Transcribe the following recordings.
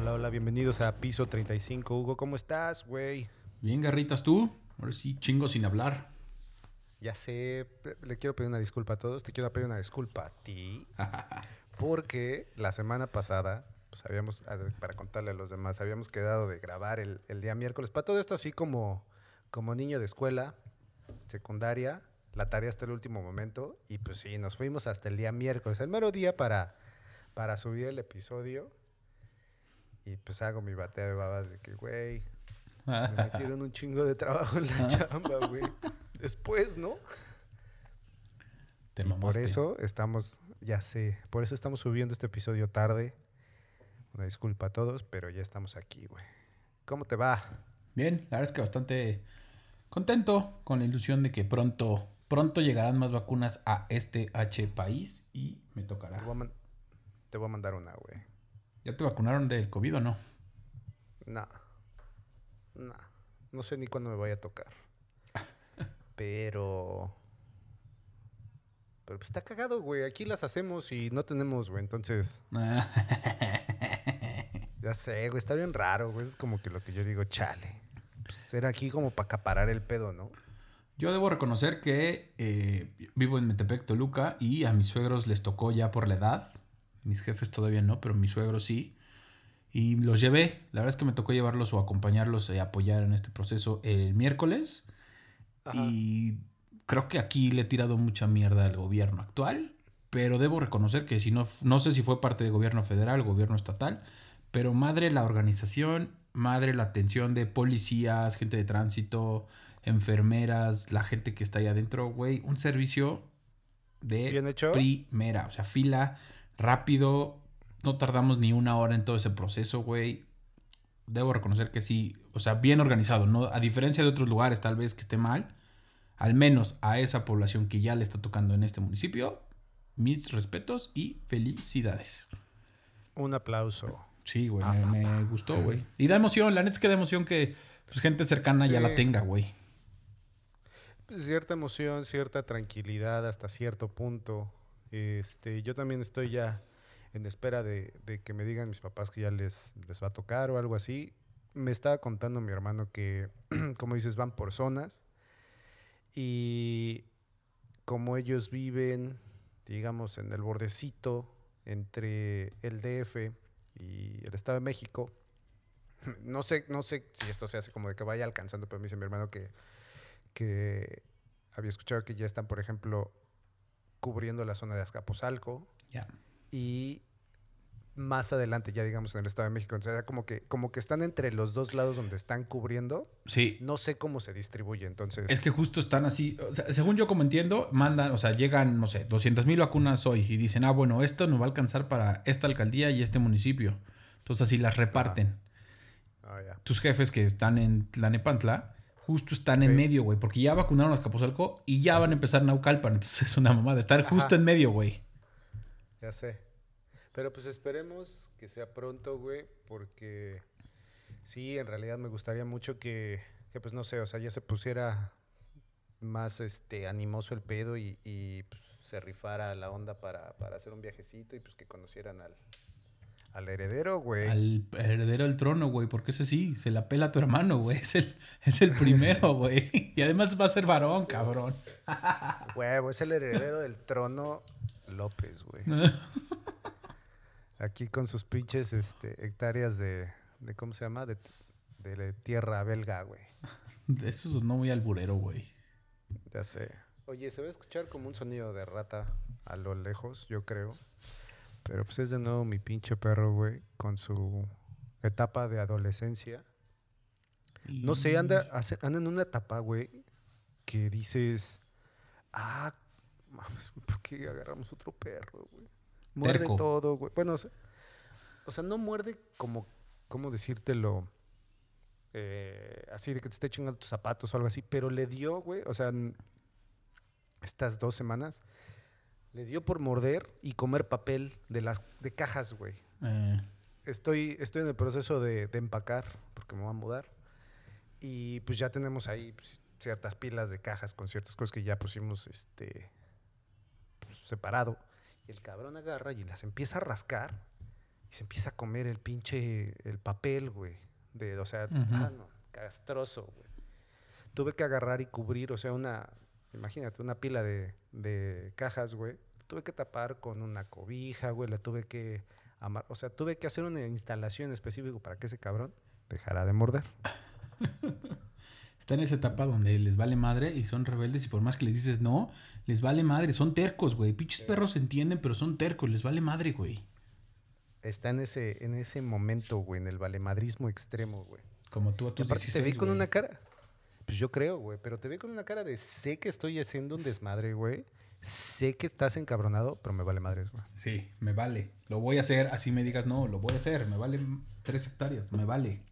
Hola, hola, bienvenidos a Piso 35. Hugo, ¿cómo estás, güey? Bien, garritas, ¿tú? Ahora sí, chingo sin hablar. Ya sé, le quiero pedir una disculpa a todos. Te quiero pedir una disculpa a ti. porque la semana pasada, pues habíamos, para contarle a los demás, habíamos quedado de grabar el, el día miércoles. Para todo esto, así como, como niño de escuela, secundaria, la tarea hasta el último momento. Y pues sí, nos fuimos hasta el día miércoles, el mero día para, para subir el episodio. Y pues hago mi batea de babas de que, güey, me metieron un chingo de trabajo en la chamba, güey. Después, ¿no? Te por eso estamos, ya sé, por eso estamos subiendo este episodio tarde. Una disculpa a todos, pero ya estamos aquí, güey. ¿Cómo te va? Bien, la verdad es que bastante contento con la ilusión de que pronto, pronto llegarán más vacunas a este H país y me tocará. Te voy a, te voy a mandar una, güey. ¿Ya te vacunaron del COVID o no? No. No. No sé ni cuándo me vaya a tocar. Pero. Pero pues está cagado, güey. Aquí las hacemos y no tenemos, güey. Entonces. ya sé, güey. Está bien raro, güey. Es como que lo que yo digo, chale. Pues era aquí como para acaparar el pedo, ¿no? Yo debo reconocer que eh, vivo en Metepec, Toluca, y a mis suegros les tocó ya por la edad mis jefes todavía no, pero mis suegros sí. Y los llevé. La verdad es que me tocó llevarlos o acompañarlos y apoyar en este proceso el miércoles. Y creo que aquí le he tirado mucha mierda al gobierno actual. Pero debo reconocer que si no, no sé si fue parte del gobierno federal, gobierno estatal, pero madre la organización, madre la atención de policías, gente de tránsito, enfermeras, la gente que está ahí adentro, güey, un servicio de primera, o sea, fila rápido. No tardamos ni una hora en todo ese proceso, güey. Debo reconocer que sí, o sea, bien organizado, ¿no? A diferencia de otros lugares, tal vez que esté mal, al menos a esa población que ya le está tocando en este municipio, mis respetos y felicidades. Un aplauso. Sí, güey, me, gustó, güey. Y da emoción, la neta es que da emoción que pues, gente cercana ya la tenga, güey. Cierta emoción, cierta tranquilidad hasta cierto punto. Este, yo también estoy ya en espera de, que me digan mis papás que ya les, les va a tocar o algo así. Me estaba contando mi hermano que, como dices, van por zonas y como ellos viven, digamos, en el bordecito entre el DF y el Estado de México, no sé, no sé si esto se hace como de que vaya alcanzando, pero me dice mi hermano que, que había escuchado que ya están, por ejemplo, cubriendo la zona de Azcapotzalco. Y más adelante, ya digamos en el Estado de México, entonces como que, como que están entre los dos lados donde están cubriendo. Sí. No sé cómo se distribuye, entonces. Es que justo están así, según yo como entiendo, mandan, o sea, llegan, no sé, 200 mil vacunas hoy y dicen, ah, bueno, esto nos va a alcanzar para esta alcaldía y este municipio. Entonces así las reparten. Ah, Tus jefes que están en Tlanepantla justo están en medio, güey. Porque ya vacunaron a Escaposalco y ya van a empezar Naucalpan. Entonces es una mamada. Estar justo en medio, güey. Ya sé. Pero pues esperemos que sea pronto, güey. Porque sí, en realidad me gustaría mucho que, que pues no sé, o sea, ya se pusiera más este animoso el pedo y, y pues, se rifara la onda para, para hacer un viajecito y pues que conocieran al, al heredero, güey. Al heredero del trono, güey. Porque ese sí, se la pela a tu hermano, güey. Es el, es el primero, güey. Y además va a ser varón, cabrón. Güey, es el heredero del trono López, güey. Aquí con sus pinches este, hectáreas de, de. ¿Cómo se llama? De, de tierra belga, güey. De eso no muy alburero, güey. Ya sé. Oye, se va a escuchar como un sonido de rata a lo lejos, yo creo. Pero pues es de nuevo mi pinche perro, güey, con su etapa de adolescencia. No sé, anda, anda en una etapa, güey, que dices, ah, mames, ¿por qué agarramos otro perro, güey? Muerde todo, güey. Bueno, o sea, no muerde como, ¿cómo decírtelo? Eh, así de que te esté chingando tus zapatos o algo así, pero le dio, güey, o sea, estas dos semanas le dio por morder y comer papel de las de cajas, güey. Eh. Estoy, estoy en el proceso de, empacar, porque me voy a mudar. Y pues ya tenemos ahí pues, ciertas pilas de cajas con ciertas cosas que ya pusimos este pues, separado. Y el cabrón agarra y las empieza a rascar. y se empieza a comer el pinche, el papel, güey. De, o sea, ah, no, castroso, güey. Tuve que agarrar y cubrir, o sea, una, imagínate, una pila de, de cajas, güey. Tuve que tapar con una cobija, güey. La tuve que amar, o sea, tuve que hacer una instalación específica para que ese cabrón dejara de morder. Está en esa etapa donde les vale madre y son rebeldes y por más que les dices no, les vale madre. Son tercos, güey. Pinches perros se entienden, pero son tercos. Les vale madre, güey. Está en ese, en ese momento, güey, en el valemadrismo extremo, güey. Como tú a tus aparte te 16, ve con una cara. Pues yo creo, güey. Pero te ve con una cara de sé que estoy haciendo un desmadre, güey. Sé que estás encabronado, pero me vale madres, güey. Sí, me vale. Lo voy a hacer. Así me digas, no, lo voy a hacer. Me vale tres hectáreas. Me vale.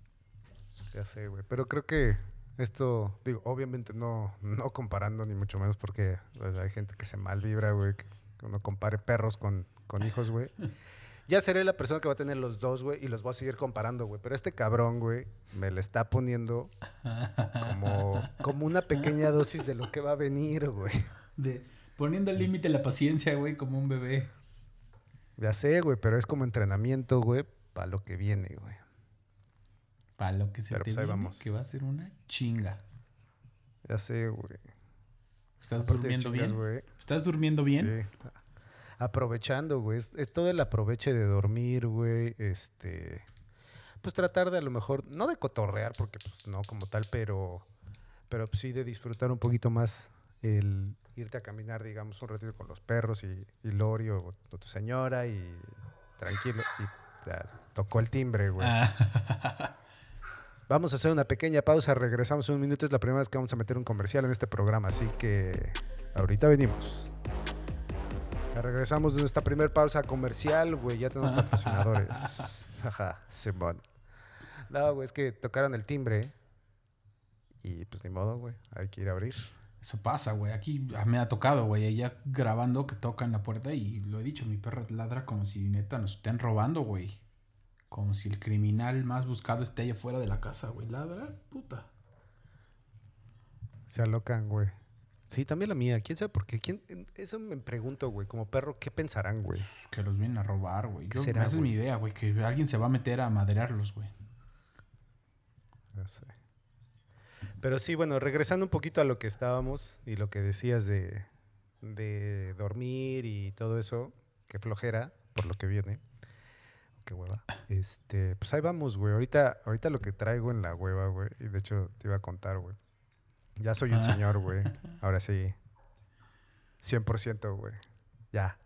Ya sé, güey. Pero creo que esto, digo, obviamente no, no comparando ni mucho menos porque pues, hay gente que se mal vibra, güey. Que uno compare perros con, con hijos, güey. Ya seré la persona que va a tener los dos, güey, y los voy a seguir comparando, güey. Pero este cabrón, güey, me le está poniendo como, como una pequeña dosis de lo que va a venir, güey. De, poniendo al límite la paciencia, güey, como un bebé. Ya sé, güey, pero es como entrenamiento, güey, para lo que viene, güey. Para lo que se Pero te pues ahí viene, vamos. que va a ser una chinga. Ya sé, güey. ¿Estás Aparte durmiendo chingas, bien? güey. ¿Estás durmiendo bien? Sí. Aprovechando, güey. Es, es todo el aproveche de dormir, güey. Este. Pues tratar de a lo mejor, no de cotorrear, porque pues no como tal, pero. Pero pues, sí de disfrutar un poquito más el irte a caminar, digamos, un ratito con los perros y, y Lori o, o tu señora y tranquilo. Y ya, tocó el timbre, güey. Ah, Vamos a hacer una pequeña pausa, regresamos en un minuto. Es la primera vez que vamos a meter un comercial en este programa, así que ahorita venimos. Ya regresamos de nuestra primera pausa comercial, güey. Ya tenemos patrocinadores. Ajá, Simón. No, güey, es que tocaron el timbre y pues ni modo, güey. Hay que ir a abrir. Eso pasa, güey. Aquí me ha tocado, güey. Ella grabando que tocan la puerta y lo he dicho, mi perra ladra como si neta nos estén robando, güey. Como si el criminal más buscado esté allá afuera de la casa, güey. Ladra, puta. Se alocan, güey. Sí, también la mía. ¿Quién sabe por qué? ¿Quién? Eso me pregunto, güey. Como perro, ¿qué pensarán, güey? Que los vienen a robar, güey. ¿Qué Yo- será, Esa es güey? mi idea, güey. Que alguien se va a meter a maderarlos, güey. No sé. Pero sí, bueno, regresando un poquito a lo que estábamos y lo que decías de, de dormir y todo eso, que flojera por lo que viene. Qué hueva. Este, pues ahí vamos, güey. Ahorita, ahorita lo que traigo en la hueva, güey. Y de hecho te iba a contar, güey. Ya soy un Ah. señor, güey. Ahora sí. 100%, güey. Ya.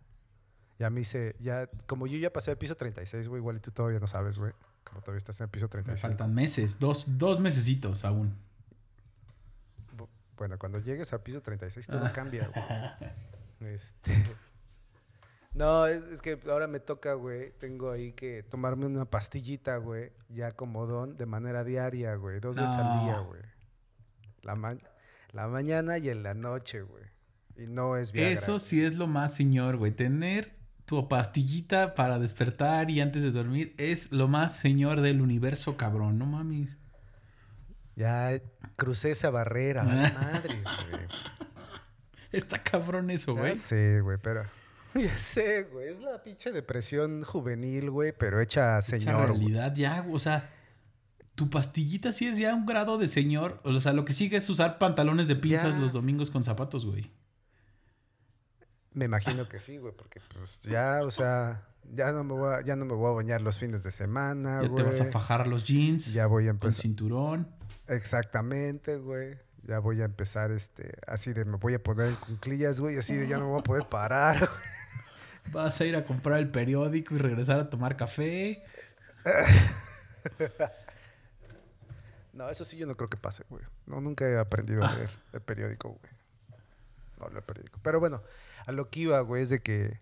Ya me hice, ya, como yo ya pasé al piso 36, güey, igual y tú todavía no sabes, güey. Como todavía estás en el piso Me 35. faltan meses. Dos, dos mesecitos aún. Bu- Bueno, cuando llegues al piso 36 todo Ah. cambia, güey. Este. No, es, es que ahora me toca, güey. Tengo ahí que tomarme una pastillita, güey. Ya como don, de manera diaria, güey. Dos veces al día, güey. La, ma- la mañana y en la noche, güey. Y no es Viagra. Eso sí es lo más señor, güey. Tener tu pastillita para despertar y antes de dormir es lo más señor del universo, cabrón. No mames. Ya crucé esa barrera, vale madres, güey. Está cabrón eso, Ya güey. sé, güey, pero. Ya sé, güey. Es la pinche depresión juvenil, güey, pero hecha señor. güey. realidad ya, o sea, tu pastillita sí es ya un grado de señor. O sea, lo que sigue es usar pantalones de pinzas Ya. los domingos con zapatos, güey. Me imagino que sí, güey, porque pues ya, o sea, ya no me voy a, ya no me voy a bañar los fines de semana, ya güey. te vas a fajar los jeans Ya voy a con empezar. cinturón. Exactamente, güey. Ya voy a empezar, este, así de me voy a poner en cunclillas, güey, así de ya no me voy a poder parar. güey. Vas a ir a comprar el periódico y regresar a tomar café. No, eso sí yo no creo que pase, güey. No, nunca he aprendido a leer el periódico, güey. No leo el periódico. Pero bueno, a lo que iba, güey, es de que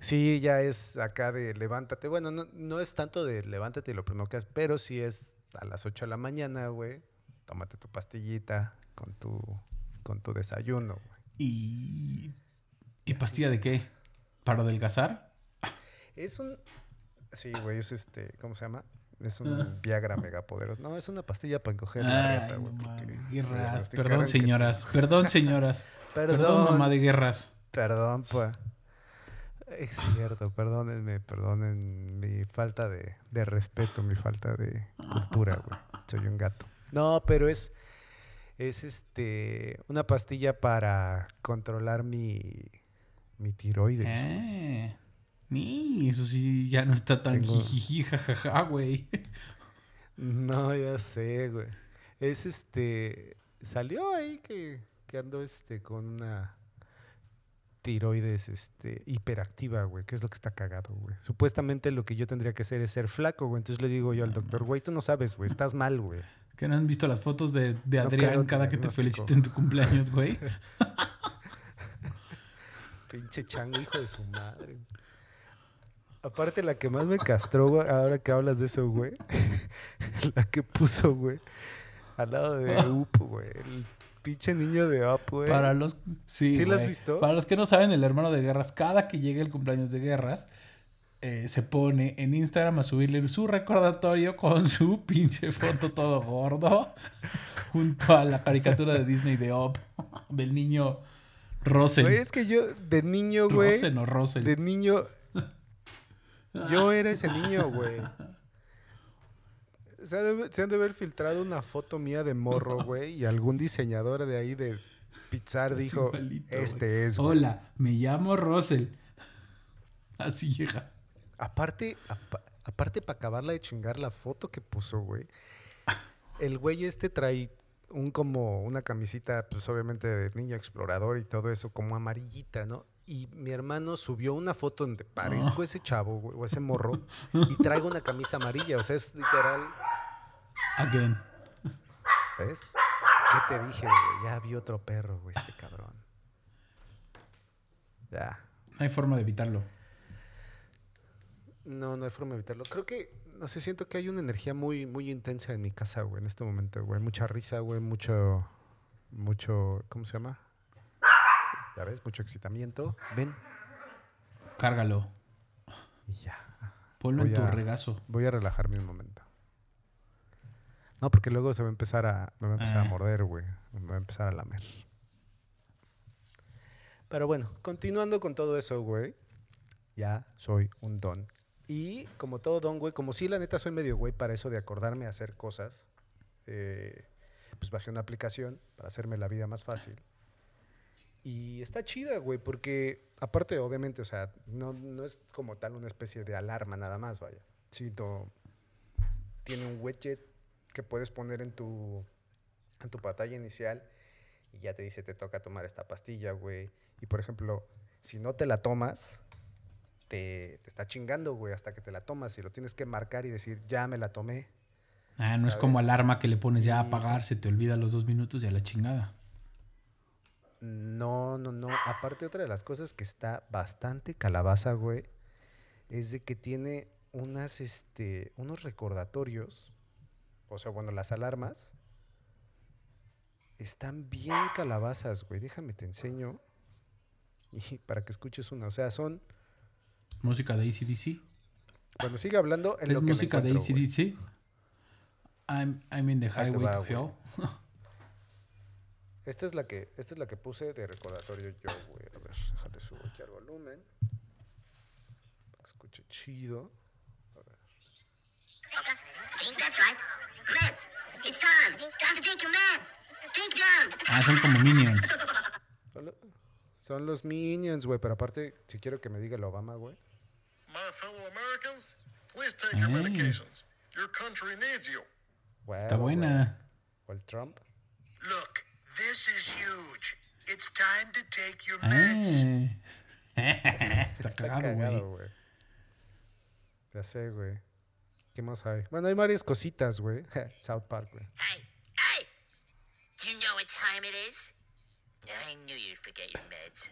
sí ya es acá de levántate. Bueno, no, no es tanto de levántate y lo primero que haces, pero sí es a las 8 de la mañana, güey. Tómate tu pastillita con tu, con tu desayuno, güey. ¿Y, ¿y Así pastilla de qué? ¿Para adelgazar? Es un... Sí, güey, es este... ¿Cómo se llama? Es un Viagra megapoderoso. No, es una pastilla para encoger la no güey. guerras. diagnosticaron Perdón, que- señoras. Perdón, señoras. Perdón, Perdón, mamá de guerras. Perdón, pues. Es cierto, perdónenme, perdonen mi falta de, de respeto, mi falta de cultura, güey. Soy un gato. No, pero es, es este, una pastilla para controlar mi, mi tiroides. Eh, ni, eso sí ya no está tan Tengo- jijiji, jajaja, güey. No, ya sé, güey. Es este, salió ahí que, que ando este con una tiroides este hiperactiva, güey, que es lo que está cagado, güey. Supuestamente lo que yo tendría que hacer es ser flaco, güey. Entonces le digo yo al doctor, güey, tú no sabes, güey, estás mal, güey. Que no han visto las fotos de, de Adrián cada que te diagnóstico. felicite en tu cumpleaños, güey. Pinche chango, hijo de su madre. Aparte, la que más me castró, güey, ahora que hablas de eso, güey. la que puso, güey, al lado de Up, güey. El pinche niño de Up, güey. Para los. Sí, ¿Sí lo has visto? Para los que no saben, el hermano de Guerras, cada que llegue el cumpleaños de Guerras, eh, se pone en Instagram a subirle su recordatorio con su pinche foto todo gordo, junto a la caricatura de Disney de Up, del niño Rosen. Güey, es que yo, de niño, güey. Rosen o Rosen. De niño. Yo era ese niño, güey. Se, han de haber filtrado una foto mía de morro, güey. Y algún diseñador de ahí de Pixar Estás dijo: igualito, Este es, güey. Hola, me llamo Russell. Así llega. Aparte, apa- aparte para acabarla de chingar la foto que puso, güey. El güey este trae un como una camisita, pues obviamente de niño explorador y todo eso, como amarillita, ¿no? Y mi hermano subió una foto donde parezco ese chavo, güey, o ese morro, y traigo una camisa amarilla. O sea, es literal. Again. ¿Ves? ¿Qué te dije, güey? Ya vi otro perro, güey, este cabrón. Ya. No hay forma de evitarlo. No, no hay forma de evitarlo. Creo que, no sé, siento que hay una energía muy, muy intensa en mi casa, güey, en este momento, güey. Mucha risa, güey, mucho, mucho, ¿cómo se llama? Ya ves, mucho excitamiento. Ven. Cárgalo. Y ya. Ponlo en tu a- regazo. Voy a relajarme un momento. No, porque luego se va a empezar a, me va a empezar a Ah. morder, güey. Me va a empezar a lamer. Pero bueno, continuando con todo eso, güey. Ya soy un don. Y como todo don, güey, como sí, la neta soy medio güey para eso de acordarme a hacer cosas, eh, pues bajé una aplicación para hacerme la vida más fácil. Y está chida, güey, porque aparte, obviamente, o sea, no, no es como tal una especie de alarma nada más, vaya. Sino tiene un widget que puedes poner en tu, en tu pantalla inicial y ya te dice, te toca tomar esta pastilla, güey. Y por ejemplo, si no te la tomas, te, te está chingando, güey, hasta que te la tomas y lo tienes que marcar y decir, ya me la tomé. Ah, no es como alarma que le pones ya a apagar, se te olvida los dos minutos y a la chingada. No, no, no. Aparte, otra de las cosas que está bastante calabaza, güey, es de que tiene unas, este, unos recordatorios. O sea, bueno, las alarmas están bien calabazas, güey. Déjame te enseño. Y para que escuches una. O sea, son. Música de ACDC. Cuando siga hablando, en ¿Es lo que me música de encuentro, güey. ACDC? I'm, I'm in the highway va, to güey. hell. Esta es la que, esta es la que puse de recordatorio yo, güey. A ver, déjale subo aquí al volumen. Para que escuche chido. Take them. Ah, son como minions. Son, lo- son los Minions, güey. Pero aparte, si quiero que me diga el Obama, güey. My fellow Americans, please take your Hey. medications. Your country needs you. Está buena. O el Trump. Look, this is huge. It's time to take your Ah. meds. Está Está cagado, güey. Ya sé, güey. ¿Qué más hay? Bueno, hay varias cositas, güey. South Park, güey. Hey, hey. Do you know what time it is? I knew you'd forget your meds.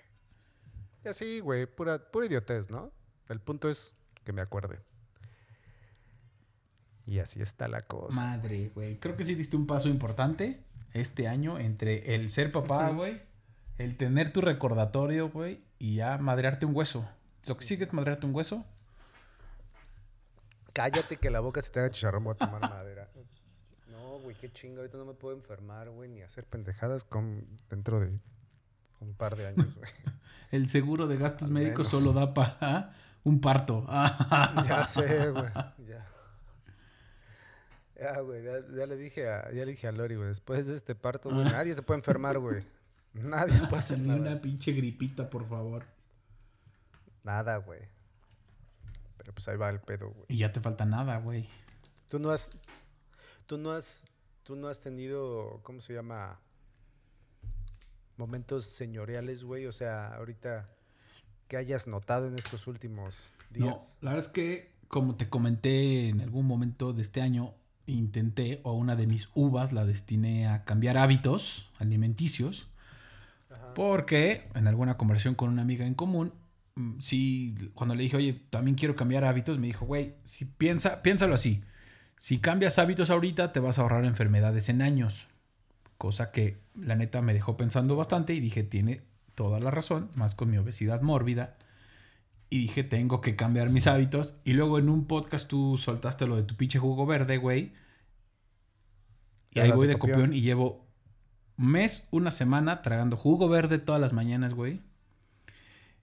Y así, güey. Pura, pura idiotez, ¿no? El punto es que me acuerde. Y así está la cosa. Madre, güey. Creo que sí diste un paso importante este año entre el ser papá, güey, el tener tu recordatorio, güey, y ya madrearte un hueso. Lo que sigue es madrearte un hueso. Cállate que la boca se te haga chicharrón, voy a tomar madera. No, güey, qué chingo. Ahorita no me puedo enfermar, güey, ni hacer pendejadas con dentro de un par de años, güey. El seguro de gastos médicos solo da para un parto. Ya sé, güey. Ya. Ya, güey. Ya, ya le dije a, ya le dije a Lori, güey. Después de este parto, güey, nadie se puede enfermar, güey. Nadie puede hacer Ni nada. una pinche gripita, por favor. Nada, güey. Pero pues ahí va el pedo, güey. Y ya te falta nada, güey. Tú no has. Tú no has. Tú no has tenido. ¿Cómo se llama? Momentos señoriales, güey. O sea, ahorita. Que hayas notado en estos últimos No, días. la verdad es que, como te comenté en algún momento de este año, intenté, o una de mis uvas la destiné a cambiar hábitos alimenticios. Porque en alguna conversación con una amiga en común, mm, sí, cuando le dije, oye, también quiero cambiar hábitos, me dijo, güey, si piensa, piénsalo así. Si cambias hábitos ahorita, te vas a ahorrar enfermedades en años. Cosa que la neta me dejó pensando bastante y dije, tiene toda la razón, más con mi obesidad mórbida. Y dije, tengo que cambiar mis hábitos. Y luego en un podcast tú soltaste lo de tu pinche jugo verde, güey. Y ahí voy de de copión. copión y llevo mes, una semana tragando jugo verde todas las mañanas, güey.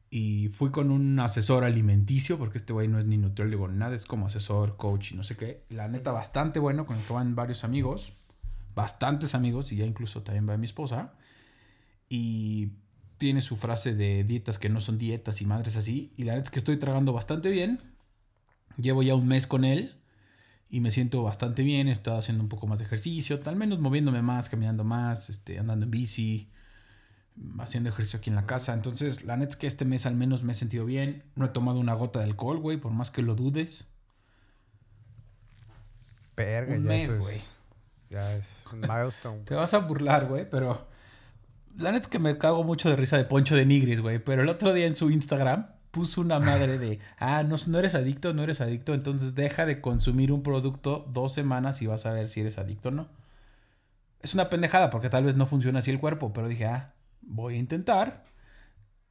Y fui con un asesor alimenticio, porque este güey no es ni nutriólogo ni nada, es como asesor, coach y no sé qué. La neta, bastante bueno, con el que van varios amigos, bastantes amigos, y ya incluso también va mi esposa. Y tiene su frase de dietas que no son dietas y madres así. Y la neta es que estoy tragando bastante bien. Llevo ya un mes con él y me siento bastante bien. Estoy haciendo un poco más de ejercicio, al menos moviéndome más, caminando más, este, andando en bici, haciendo ejercicio aquí en la casa. Entonces, la neta es que este mes al menos me he sentido bien. No he tomado una gota de alcohol, güey, por más que lo dudes. Perga, Un ya mes, eso güey. es. Ya es un milestone. Te vas a burlar, güey, pero la neta es que me cago mucho de risa de Poncho de Nigris, güey. Pero el otro día en su Instagram puso una madre de, ah, no, no eres adicto, no eres adicto, entonces deja de consumir un producto dos semanas y vas a ver si eres adicto o no. Es una pendejada porque tal vez no funciona así el cuerpo, pero dije, ah, voy a intentar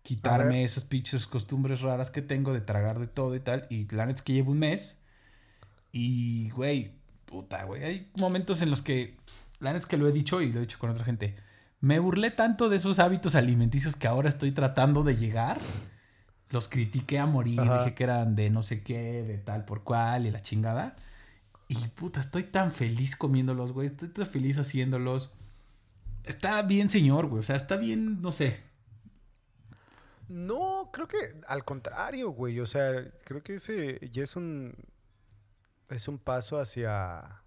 quitarme esas pinches costumbres raras que tengo de tragar de todo y tal. Y la neta es que llevo un mes y, güey, puta, güey, hay momentos en los que, la neta es que lo he dicho y lo he dicho con otra gente, me burlé tanto de esos hábitos alimenticios que ahora estoy tratando de llegar. Los critiqué a morir, Ajá. dije que eran de no sé qué, de tal por cual y la chingada. Y puta, estoy tan feliz comiéndolos, güey. Estoy tan feliz haciéndolos. Está bien, señor, güey. O sea, está bien, no sé. No, creo que al contrario, güey. O sea, creo que ese ya es un es un paso hacia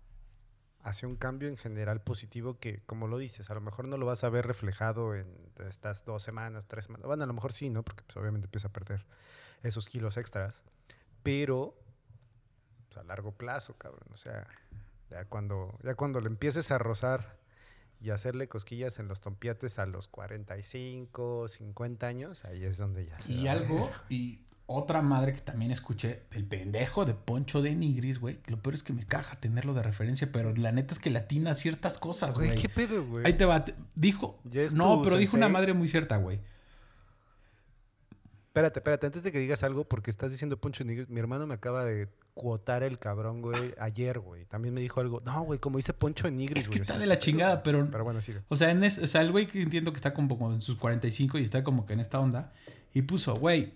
hacia un cambio en general positivo que, como lo dices, a lo mejor no lo vas a ver reflejado en estas dos semanas, tres semanas. Bueno, a lo mejor sí, ¿no? Porque pues, obviamente empieza a perder esos kilos extras. Pero pues, a largo plazo, cabrón. O sea, ya cuando, ya cuando le empieces a rozar y hacerle cosquillas en los tompiates a los 45, 50 años, ahí es donde ya se Y va algo, y otra madre que también escuché, del pendejo de Poncho de Nigris, güey. Lo peor es que me caja tenerlo de referencia, pero la neta es que latina ciertas cosas, Güey. ¿qué pedo, güey? Ahí te va. Dijo. No, pero dijo una madre muy cierta, güey. Espérate, espérate, antes de que digas algo, porque estás diciendo Poncho Nigris, mi hermano me acaba de cuotar el cabrón, güey, ayer, güey. También me dijo algo. No, güey, como dice Poncho Nigris, Es que güey. está de la chingada, pero. Pero bueno, sigue. O sea, en es- o sea, el güey que entiendo que está como, como en sus 45 y está como que en esta onda. Y puso, güey,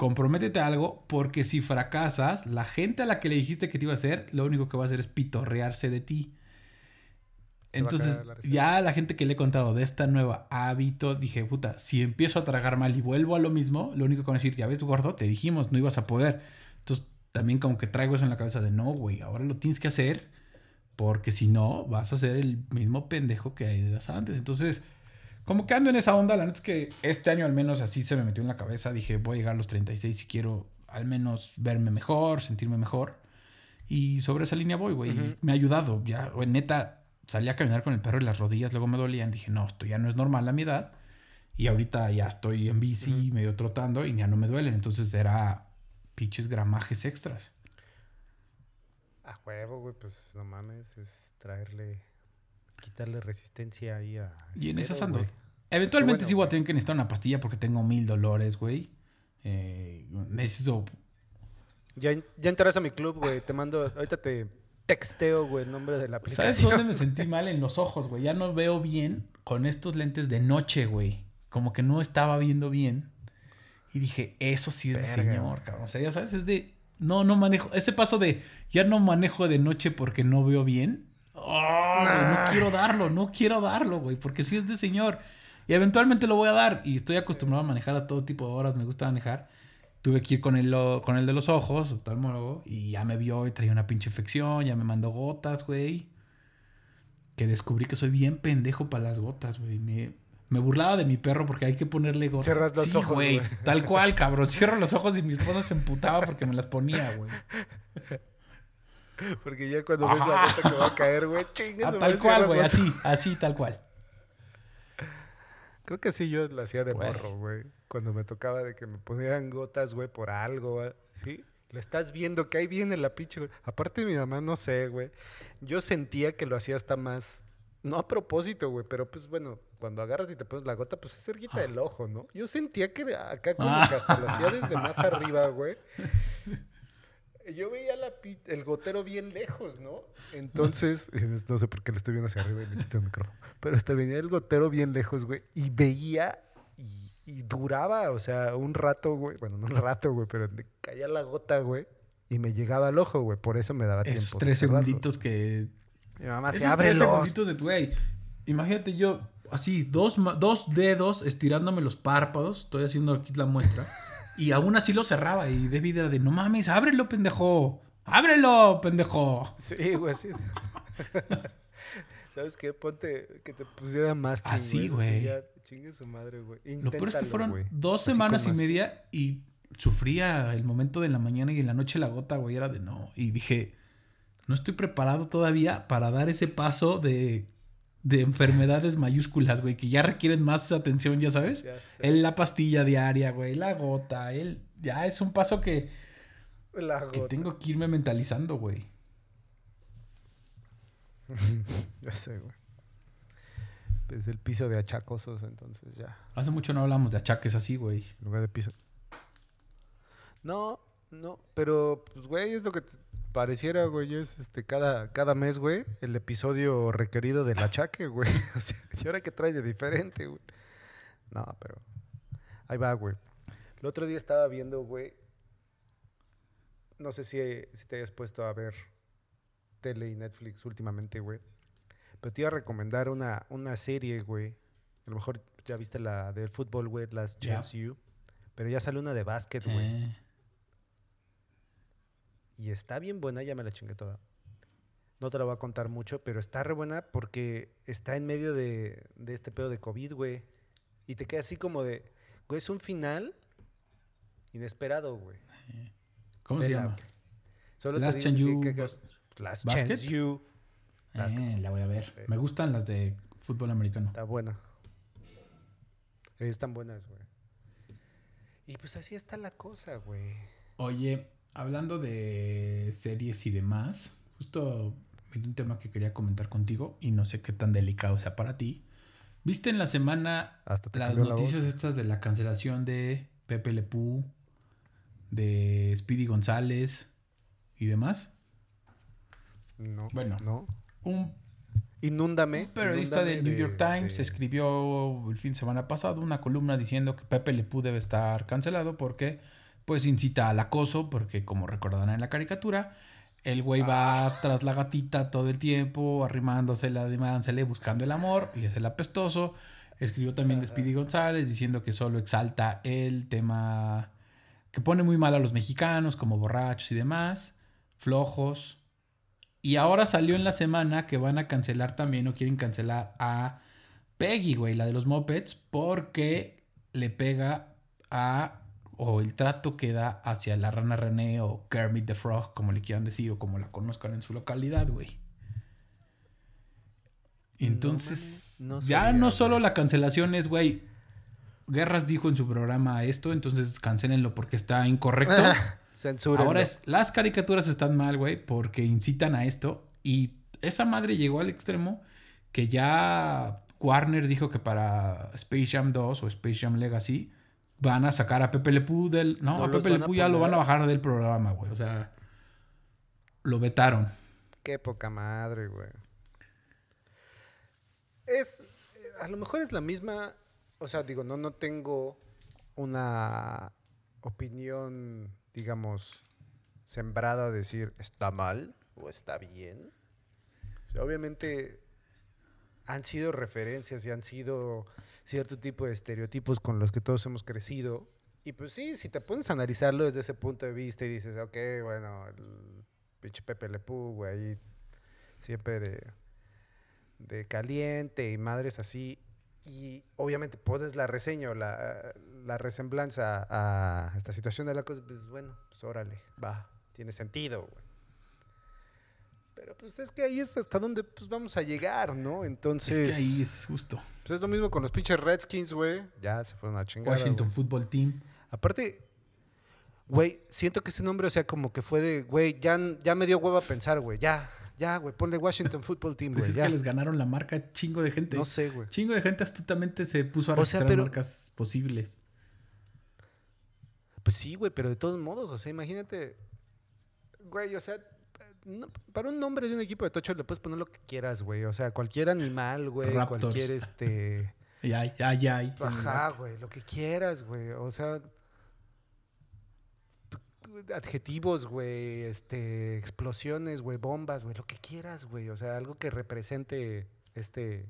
comprométete a algo porque si fracasas, la gente a la que le dijiste que te iba a hacer, lo único que va a hacer es pitorrearse de ti. Se va a Entonces, la ya la gente que le he contado de esta nueva hábito, dije, puta, si empiezo a tragar mal y vuelvo a lo mismo, lo único que van a decir, ya ves, gordo, te dijimos, no ibas a poder. Entonces, también como que traigo eso en la cabeza de, no, güey, ahora lo tienes que hacer porque si no, vas a ser el mismo pendejo que eras antes. Entonces, como que ando en esa onda, la neta es que este año al menos así se me metió en la cabeza. Dije, voy a llegar a los 36 y quiero al menos verme mejor, sentirme mejor. Y sobre esa línea voy, güey. y Me ha ayudado. Ya, güey, neta, salí a caminar con el perro y las rodillas luego me dolían. Dije, no, esto ya no es normal a mi edad. Y ahorita ya estoy en bici, medio trotando y ya no me duelen. Entonces era pinches gramajes extras. A huevo, güey, pues no mames, es traerle, quitarle resistencia ahí a. Y en esas ando. Eventualmente bueno, sí voy a tener que necesitar una pastilla porque tengo mil dolores, güey. Eh, necesito. Ya, ya entrarás a mi club, güey. Te mando, ahorita te texteo, güey, el nombre de la ¿Sabes aplicación. dónde me sentí mal? En los ojos, güey. Ya no veo bien con estos lentes de noche, güey. como que no estaba viendo bien. Y dije, eso sí es de Verga. señor, cabrón. O sea, ya sabes, es de. No, no manejo. Ese paso de ya no manejo de noche porque no veo bien. ¡Ah, güey! no quiero darlo, no quiero darlo, güey. Porque sí es de señor. Y eventualmente lo voy a dar. Y estoy acostumbrado a manejar a todo tipo de horas. Me gusta manejar. Tuve que ir con el, con el de los ojos, oftalmólogo. Y ya me vio y traía una pinche infección. Ya me mandó gotas, güey. Que descubrí que soy bien pendejo para las gotas, güey. Me, me burlaba de mi perro porque hay que ponerle gotas. Cierras los Sí, ojos, güey. Tal cual, cabrón. Cierro los ojos y mi esposa se emputaba porque me las ponía, güey. Porque ya cuando ves la gota que va a caer, güey, chingas. Ah, tal cual, güey. Así, así, tal cual. Creo que sí, yo lo hacía de Güey. morro, güey. Cuando me tocaba de que me ponían gotas, güey, por algo, güey. ¿Sí? Lo estás viendo, que ahí viene la pinche. Aparte, mi mamá, no sé, güey. Yo sentía que lo hacía hasta más. No a propósito, güey, pero pues bueno, cuando agarras y te pones la gota, pues es cerquita del ojo, ¿no? Yo sentía que acá como que hasta lo hacía desde más arriba, güey. Yo veía la el gotero bien lejos, ¿no? Entonces, no sé por qué lo estoy viendo hacia arriba y me quito el micrófono. Pero hasta venía el gotero bien lejos, güey. Y veía y, y duraba, o sea, un rato, güey. Bueno, no un rato, güey, pero caía la gota, güey. Y me llegaba al ojo, güey. Por eso me daba tiempo. Esos de tres segunditos que Mi mamá se abre los. segunditos de tu güey. Imagínate yo, así, dos, dos dedos estirándome los párpados. Estoy haciendo aquí la muestra. y aún así lo cerraba. Y David era de, no mames, ábrelo, pendejo. Ábrelo, pendejo. Sí, güey, sí. ¿Sabes qué? Ponte que te pusiera más Así, güey. ya, Chingue su madre, güey. Lo peor es que fueron güey. dos Así semanas y media y sufría el momento de la mañana y en la noche la gota, güey, era de no. Y dije, no estoy preparado todavía para dar ese paso de, de enfermedades mayúsculas, güey, que ya requieren más atención, ya sabes. Ya sé. El, la pastilla diaria, güey, la gota, el, ya es un paso que, La que gota. tengo que irme mentalizando, güey. Ya sé, güey. Es el piso de achacosos, entonces ya. Hace mucho no hablamos de achaques así, güey. En lugar de piso. No, no, pero pues güey, es lo que te pareciera, güey, es este cada cada mes, güey, el episodio requerido del achaque, güey. O sea, ¿y ahora qué traes de diferente, güey? No, pero ahí va, güey. El otro día estaba viendo, güey, no sé si, si te hayas puesto a ver tele y Netflix últimamente, güey. Pero te iba a recomendar una, una serie, güey. A lo mejor ya viste la del fútbol, güey, Last Ya. Chance You. Pero ya sale una de básquet, güey. Eh, Y está bien buena, ya me la chingué toda. No te la voy a contar mucho, pero está re buena porque está en medio de, de este pedo de COVID, güey. Y te queda así como de, güey, es un final inesperado, güey. ¿Cómo se llama? Solo Last te digo que, que- Bas- Last ¿Basket? Chance You. Eh, la voy a ver. Sí. Me gustan las de fútbol americano. Está buena. Están buenas, güey. Y pues así está la cosa, güey. Oye, hablando de series y demás, justo un tema que quería comentar contigo y no sé qué tan delicado sea para ti. ¿Viste en la semana Hasta las la noticias estas de la cancelación de Pepe Le Pew, de Speedy González y demás? No. Bueno. No. Un Inúndame. Un periodista inúndame del New de- York Times de- escribió el fin de semana pasado una columna diciendo que Pepe Le Pew debe estar cancelado porque pues incita al acoso, porque como recordarán en la caricatura, el güey va Ah. tras la gatita todo el tiempo, arrimándosela, arrimándosele, buscando el amor, y es el apestoso. Escribió también de Speedy González diciendo que solo exalta el tema que pone muy mal a los mexicanos, como borrachos y demás, flojos. Y ahora salió en la semana que van a cancelar también o quieren cancelar a Peggy, güey, la de los mopeds, porque le pega a o el trato que da hacia la rana René o Kermit the Frog, como le quieran decir o como la conozcan en su localidad, güey. No Entonces, no ya no solo la cancelación es, güey, Guerras dijo en su programa esto, entonces cancelenlo porque está incorrecto. Censura. Ahora es, las caricaturas están mal, güey, porque incitan a esto. Y esa madre llegó al extremo que ya Warner dijo que para Space Jam 2 o Space Jam Legacy van a sacar a Pepe Le Pew del... No, No a Pepe Le Pew ya lo van a bajar del programa, güey. O sea, lo vetaron. Qué poca madre, güey. Es. A lo mejor es la misma o sea, digo, no, no tengo una opinión, digamos, sembrada a decir está mal o está bien. O sea, obviamente han sido referencias y han sido cierto tipo de estereotipos con los que todos hemos crecido. Y pues sí, si te pones a analizarlo desde ese punto de vista y dices, ok, bueno, el pinche Pepe Le Pew, güey, siempre de, de caliente y madres así. Y obviamente pones la reseña la, la resemblanza a esta situación de la cosa, pues bueno, pues órale, va, tiene sentido, güey. Pero pues es que ahí es hasta donde pues vamos a llegar, ¿no? Entonces, Es que ahí es justo. pues es lo mismo con los pinches Redskins, güey. Ya se fueron a chingar. Washington Football Team. Aparte, güey, siento que ese nombre, o sea, como que fue de, güey, ya, ya me dio hueva pensar, güey, ya, ya, güey, ponle Washington Football Team, Pues güey, es ya. que les ganaron la marca chingo de gente. No sé, güey. Chingo de gente astutamente se puso a O sea, registrar pero- marcas posibles. Pues sí, güey, pero de todos modos, o sea, imagínate, güey, o sea, no- para un nombre de un equipo de tocho le puedes poner lo que quieras, güey, o sea, cualquier animal, güey, Raptors. cualquier, este, ay, ay, ay. ajá, güey, lo que quieras, güey, o sea, adjetivos, güey, este, explosiones, güey, bombas, güey, lo que quieras, güey, o sea, algo que represente, este,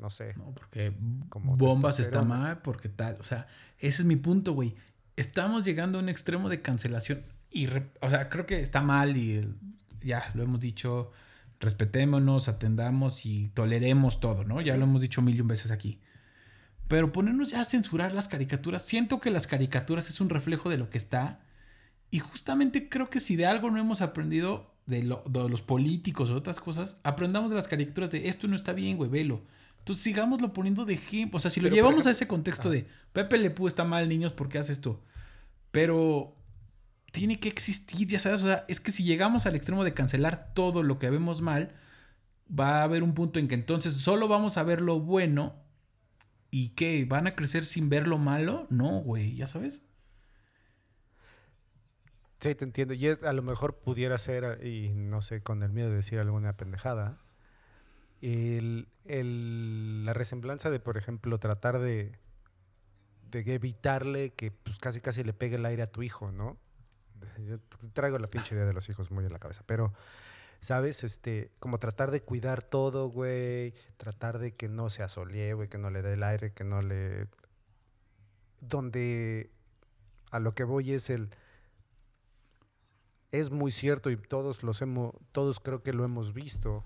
no sé, No, porque Como bombas está mal, porque tal. O sea, ese es mi punto, güey. Estamos llegando a un extremo de cancelación. Y, o sea, creo que está mal y el- ya lo hemos dicho. Respetémonos, atendamos y toleremos todo, ¿no? Ya lo hemos dicho mil y un veces aquí. Pero ponernos ya a censurar las caricaturas. Siento que las caricaturas es un reflejo de lo que está. Y justamente creo que si de algo no hemos aprendido de, lo- de los políticos o otras cosas, aprendamos de las caricaturas de esto no está bien, güey, velo. Entonces sigámoslo poniendo de ejemplo. O sea, si lo Pero, llevamos ejemplo- a ese contexto de Pepe Le Pew está mal, niños, ¿por qué hace esto? Pero tiene que existir, ya sabes. O sea, es que si llegamos al extremo de cancelar todo lo que vemos mal, va a haber un punto en que entonces solo vamos a ver lo bueno y que van a crecer sin ver lo malo. No, güey, ya sabes. Sí, te entiendo. Y a lo mejor pudiera ser, y no sé, con el miedo de decir alguna pendejada, el, el- la resemblanza de, por ejemplo, tratar de, de evitarle que pues casi casi le pegue el aire a tu hijo, ¿no? Yo traigo la pinche idea de los hijos muy en la cabeza, pero, ¿sabes? Este, como tratar de cuidar todo, güey, tratar de que no se asolie, güey, que no le dé el aire, que no le... Donde a lo que voy es el es muy cierto y todos los hemos, todos creo que lo hemos visto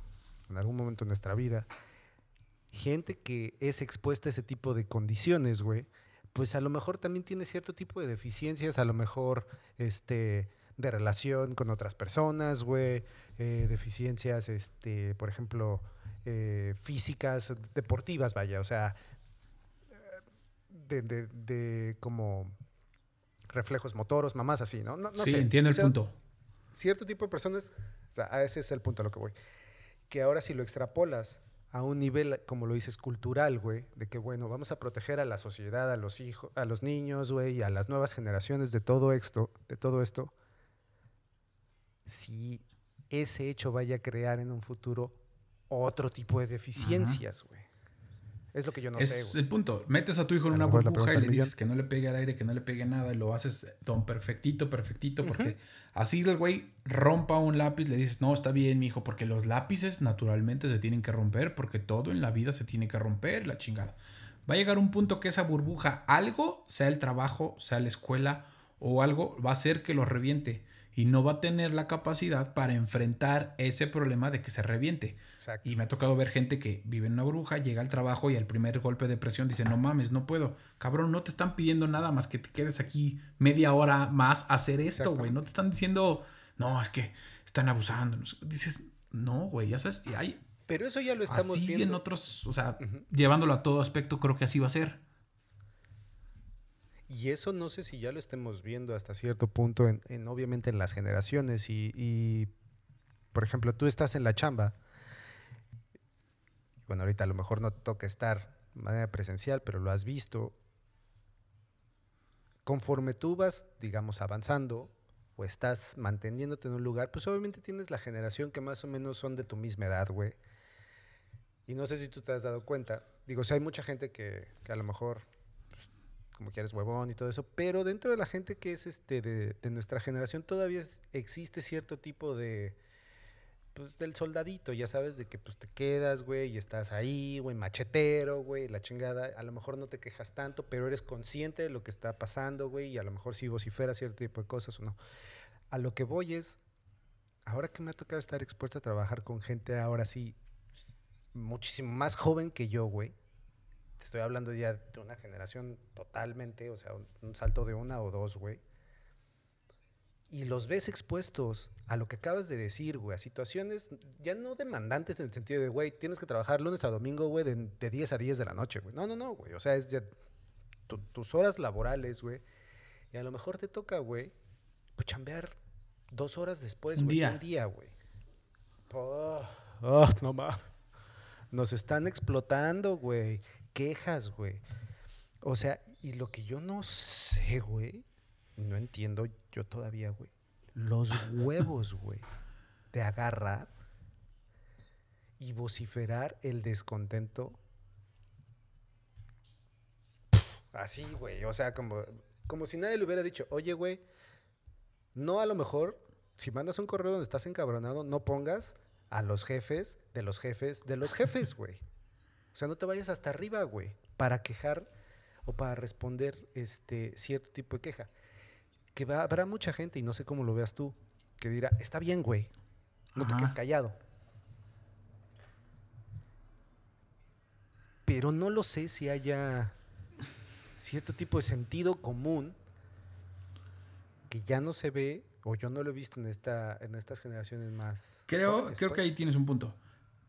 en algún momento de nuestra vida. Gente que es expuesta a ese tipo de condiciones, güey, pues a lo mejor también tiene cierto tipo de deficiencias, a lo mejor este de relación con otras personas, güey, eh, deficiencias, este, por ejemplo, eh, físicas, deportivas, vaya, o sea, de, de- de como reflejos motoros, mamás así, ¿no? No, no sí, sé. entiendo O el punto. cierto tipo de personas, o sea, a ese es el punto a lo que voy, que ahora si lo extrapolas a un nivel, como lo dices, cultural, güey, de que, bueno, vamos a proteger a la sociedad, a los hijos, a los niños, güey, y a las nuevas generaciones de todo esto, de todo esto, si ese hecho vaya a crear en un futuro otro tipo de deficiencias, güey. Es lo que yo no es sé, güey. el punto. Metes a tu hijo en una burbuja y le dices que no le pegue al aire, que no le pegue nada, y lo haces don perfectito, perfectito, porque así el güey rompa un lápiz, le dices, no, está bien, mi hijo, porque los lápices naturalmente se tienen que romper, porque todo en la vida se tiene que romper, la chingada. Va a llegar un punto que esa burbuja, algo, sea el trabajo, sea la escuela o algo, va a hacer que lo reviente. Y no va a tener la capacidad para enfrentar ese problema de que se reviente. Exacto. Y me ha tocado ver gente que vive en una burbuja, llega al trabajo y al primer golpe de presión dice, no mames, no puedo. Cabrón, no te están pidiendo nada más que te quedes aquí media hora más a hacer esto, güey. No te están diciendo, no, es que están abusando. Dices, no, güey, ya sabes. Y hay, Pero eso ya lo estamos así viendo. en otros, o sea, llevándolo a todo aspecto, creo que así va a ser. Y eso no sé si ya lo estemos viendo hasta cierto punto, en, en- obviamente en las generaciones. Y, por ejemplo, tú estás en la chamba. Bueno, ahorita a lo mejor no toca estar de manera presencial, pero lo has visto. Conforme tú vas, digamos, avanzando o estás manteniéndote en un lugar, pues obviamente tienes la generación que más o menos son de tu misma edad, güey. Y no sé si tú te has dado cuenta. Digo, si hay mucha gente que a lo mejor, como quieres, huevón y todo eso, pero dentro de la gente que es este de, de nuestra generación todavía es- existe cierto tipo de, pues del soldadito, ya sabes, de que pues te quedas, güey, y estás ahí, güey, machetero, güey, la chingada, a lo mejor no te quejas tanto, pero eres consciente de lo que está pasando, güey, y a lo mejor sí vociferas cierto tipo de cosas o no. A lo que voy es, ahora que me ha tocado estar expuesto a trabajar con gente ahora sí muchísimo más joven que yo, güey. Te estoy hablando ya de una generación totalmente, o sea, un, un salto de una o dos, güey. Y los ves expuestos a lo que acabas de decir, güey, a situaciones ya no demandantes en el sentido de, güey, tienes que trabajar lunes a domingo, güey, de, de 10 a 10 de la noche, güey. No, no, no, güey. O sea, es ya tu- tus horas laborales, güey. Y a lo mejor te toca, güey, pues chambear dos horas después, güey. Un día, güey. Oh, oh, no mames. Nos están explotando, güey. Quejas, güey. O sea, y lo que yo no sé, güey, y no entiendo yo todavía, güey. Los huevos, güey, de agarrar y vociferar el descontento. Así, güey. O sea, como, como si nadie le hubiera dicho, oye, güey, no a lo mejor, si mandas un correo donde estás encabronado, no pongas a los jefes de los jefes de los jefes, güey. O sea, no te vayas hasta arriba, güey, para quejar o para responder este cierto tipo de queja. Que va- habrá mucha gente, y no sé cómo lo veas tú, que dirá, está bien, güey, no te quedes callado. Pero no lo sé si haya cierto tipo de sentido común que ya no se ve, o yo no lo he visto en, esta, en estas generaciones más. Creo, jóvenes, creo que ahí pues. tienes un punto.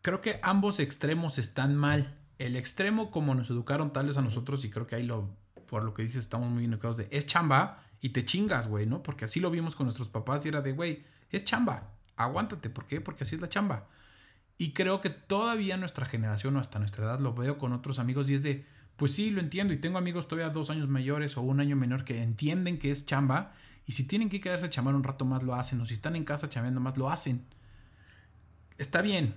Creo que ambos extremos están mal. El extremo, como nos educaron tal vez a nosotros, y creo que ahí lo, por lo que dices, estamos muy educados de es chamba y te chingas, güey, ¿no? Porque así lo vimos con nuestros papás y era de, güey, es chamba, aguántate. ¿Por qué? Porque así es la chamba. Y creo que todavía nuestra generación o hasta nuestra edad lo veo con otros amigos y es de, pues sí, lo entiendo. Y tengo amigos todavía dos años mayores o un año menor que entienden que es chamba. Y si tienen que quedarse a chamar un rato más, lo hacen. O si están en casa chambeando más, lo hacen. Está bien.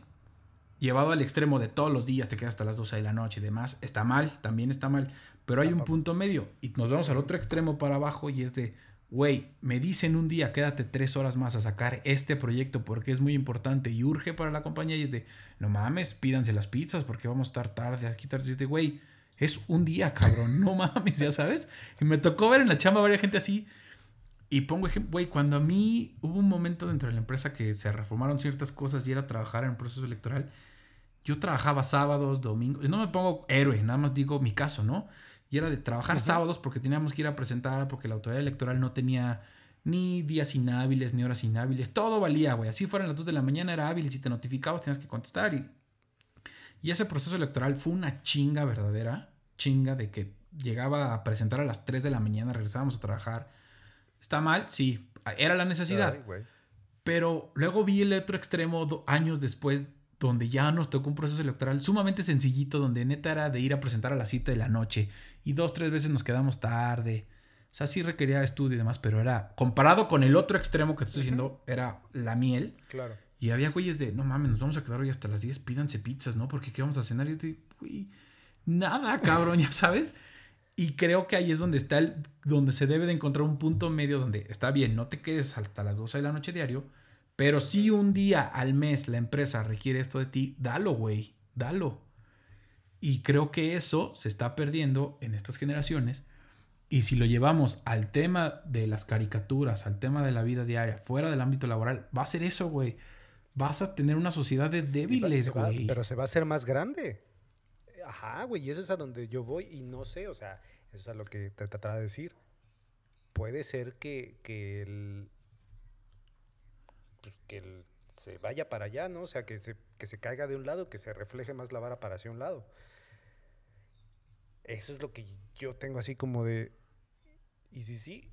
Llevado al extremo de todos los días, te quedas hasta las 12 de la noche y demás. Está mal, también está mal. Pero hay un punto medio. Y nos vamos al otro extremo para abajo y es de, güey, me dicen un día, quédate tres horas más a sacar este proyecto porque es muy importante y urge para la compañía. Y es de, no mames, pídanse las pizzas porque vamos a estar tarde aquí tarde. Y es de, güey, es un día, cabrón, no mames, ya sabes. Y me tocó ver en la chamba a varias gente así. Y pongo ejemplo, güey, cuando a mí hubo un momento dentro de la empresa que se reformaron ciertas cosas y era trabajar en el proceso electoral, yo trabajaba sábados, domingos, no me pongo héroe, nada más digo mi caso, ¿no? Y era de trabajar sábados porque teníamos que ir a presentar, porque la autoridad electoral no tenía ni días inhábiles, ni horas inhábiles, todo valía, güey. Así fueran las 2 de la mañana era hábil y si te notificabas tenías que contestar. Y, y ese proceso electoral fue una chinga verdadera, chinga de que llegaba a presentar a las 3 de la mañana, regresábamos a trabajar. ¿Está mal? Sí, era la necesidad. Ay. Pero luego vi el otro extremo años después, donde ya nos tocó un proceso electoral sumamente sencillito, donde neta era de ir a presentar a las 7 de la noche y dos, tres veces nos quedamos tarde. O sea, sí requería estudio y demás, pero era, comparado con el otro extremo que te estoy diciendo, era la miel. Claro. Y había güeyes de, no mames, nos vamos a quedar hoy hasta las 10, pídanse pizzas, ¿no? Porque ¿qué vamos a cenar? Y es de, güey, nada, cabrón, ya sabes. Y creo que ahí es donde está el, donde se debe de encontrar un punto medio donde está bien, no te quedes hasta las 12 de la noche diario, pero si un día al mes la empresa requiere esto de ti, dalo, güey, dalo. Y creo que eso se está perdiendo en estas generaciones. Y si lo llevamos al tema de las caricaturas, al tema de la vida diaria, fuera del ámbito laboral, va a ser eso, güey. Vas a tener una sociedad de débiles, güey. pero se va a hacer más grande. Ajá, güey, y eso es a donde yo voy y no sé, o sea, eso es a lo que te trataba de decir. Puede ser que, que el, pues, que se vaya para allá, ¿no? O sea, que se, que se caiga de un lado, que se refleje más la vara para hacia un lado. Eso es lo que yo tengo así como de, y si sí,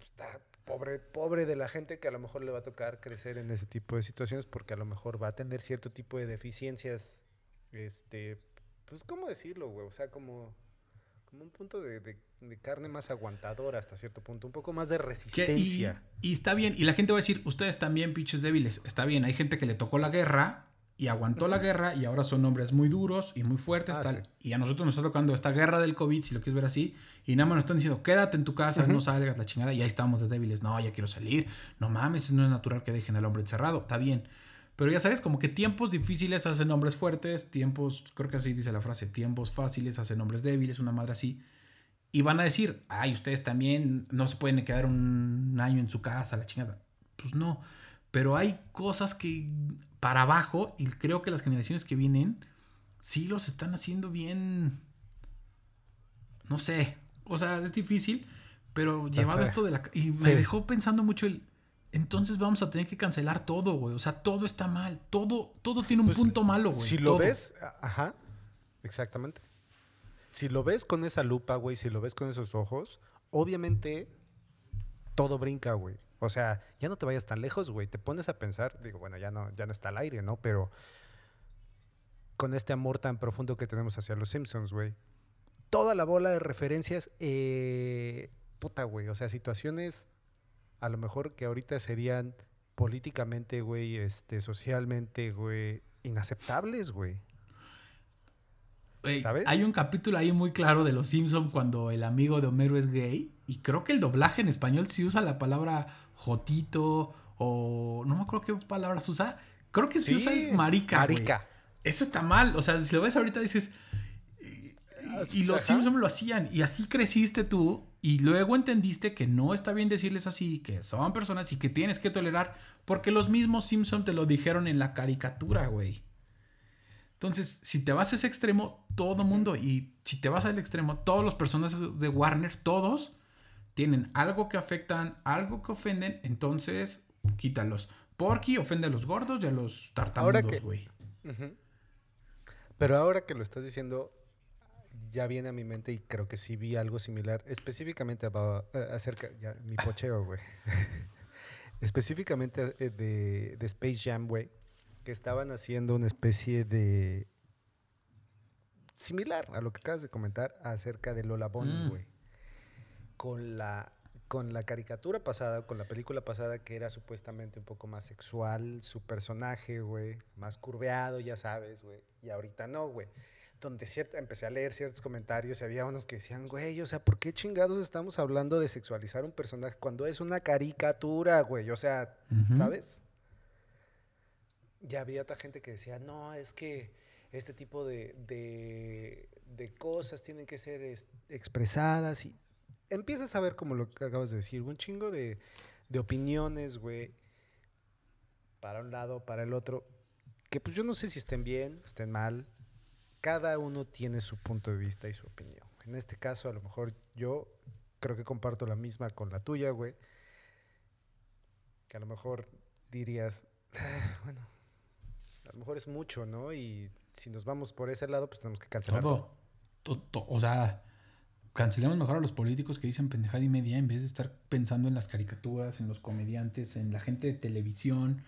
está pobre, pobre de la gente que a lo mejor le va a tocar crecer en ese tipo de situaciones porque a lo mejor va a tener cierto tipo de deficiencias, este, pues, ¿cómo decirlo, güey? O sea, como, como un punto de, de- de carne más aguantadora hasta cierto punto, un poco más de Que- y, resistencia. y está bien, y la gente va a decir, ustedes también pinches débiles. Está bien, hay gente que le tocó la guerra y aguantó la guerra y ahora son hombres muy duros y muy fuertes. Ah, tal. sí. Y a nosotros nos está tocando esta guerra del COVID, si lo quieres ver así, y nada más nos están diciendo, quédate en tu casa, no salgas, la chingada, y ahí estamos de débiles. No, ya quiero salir. No mames, no es natural que dejen al hombre encerrado. Está bien. Pero ya sabes, como que tiempos difíciles hacen hombres fuertes, tiempos, creo que así dice la frase, tiempos fáciles hacen hombres débiles, una madre así. Y van a decir, ay, ustedes también no se pueden quedar un año en su casa, la chingada. Pues no. Pero hay cosas que para abajo, y creo que las generaciones que vienen, sí los están haciendo bien. No sé. O sea, es difícil, pero llevado esto de la. Y me dejó pensando mucho el. Entonces vamos a tener que cancelar todo, güey. O sea, todo está mal. Todo, todo tiene un Pues, punto malo, güey. Si lo todo. ves, ajá, exactamente. Si lo ves con esa lupa, güey, si lo ves con esos ojos, obviamente todo brinca, güey. O sea, ya no te vayas tan lejos, güey. Te pones a pensar, digo, bueno, ya no, ya no está al aire, ¿no? Pero con este amor tan profundo que tenemos hacia los Simpsons, güey. Toda la bola de referencias, eh, puta, güey. O sea, situaciones a lo mejor que ahorita serían políticamente, güey, este, socialmente, güey, inaceptables, güey. ¿Sabes? Hay un capítulo ahí muy claro de Los Simpson cuando el amigo de Homero es gay. Y creo que el doblaje en español sí usa la palabra jotito o no me acuerdo qué palabras usa. Creo que sí, Sí, usa marica. marica. Eso está mal. O sea, si lo ves ahorita dices. Y, y los Ajá. Simpson lo hacían. Y así creciste tú. Y luego entendiste que no está bien decirles así, que son personas y que tienes que tolerar. Porque los mismos Simpson te lo dijeron en la caricatura, güey. Entonces, si te vas a ese extremo, todo mundo, y si te vas al extremo, todos los personajes de Warner, todos, tienen algo que afectan, algo que ofenden, entonces quítalos. Porky ofende a los gordos y a los tartamudos, que- güey. Pero ahora que lo estás diciendo, ya viene a mi mente y creo que sí vi algo similar, específicamente eh, acerca, ya, mi pocheo, güey. específicamente eh, de, de Space Jam, güey, que estaban haciendo una especie de similar a lo que acabas de comentar acerca de Lola Bunny, Mm. güey. Con la con la caricatura pasada, con la película pasada que era supuestamente un poco más sexual, su personaje, güey, más curveado, ya sabes, güey. Y ahorita no, güey. Donde cierta, empecé a leer ciertos comentarios y había unos que decían, güey, o sea, ¿por qué chingados estamos hablando de sexualizar un personaje cuando es una caricatura, güey? O sea. ¿sabes? Ya había otra gente que decía, no, es que este tipo de, de, de cosas tienen que ser es- expresadas y empiezas a ver como lo que acabas de decir, un chingo de, de opiniones, güey, para un lado, para el otro, que pues yo no sé si estén bien, estén mal, cada uno tiene su punto de vista y su opinión. En este caso, a lo mejor yo creo que comparto la misma con la tuya, güey, que a lo mejor dirías, "Ah, bueno, a lo mejor es mucho, ¿no? Y si nos vamos por ese lado, pues tenemos que cancelar todo. Todo. To- to- o sea, cancelemos mejor a los políticos que dicen pendejada y media en vez de estar pensando en las caricaturas, en los comediantes, en la gente de televisión.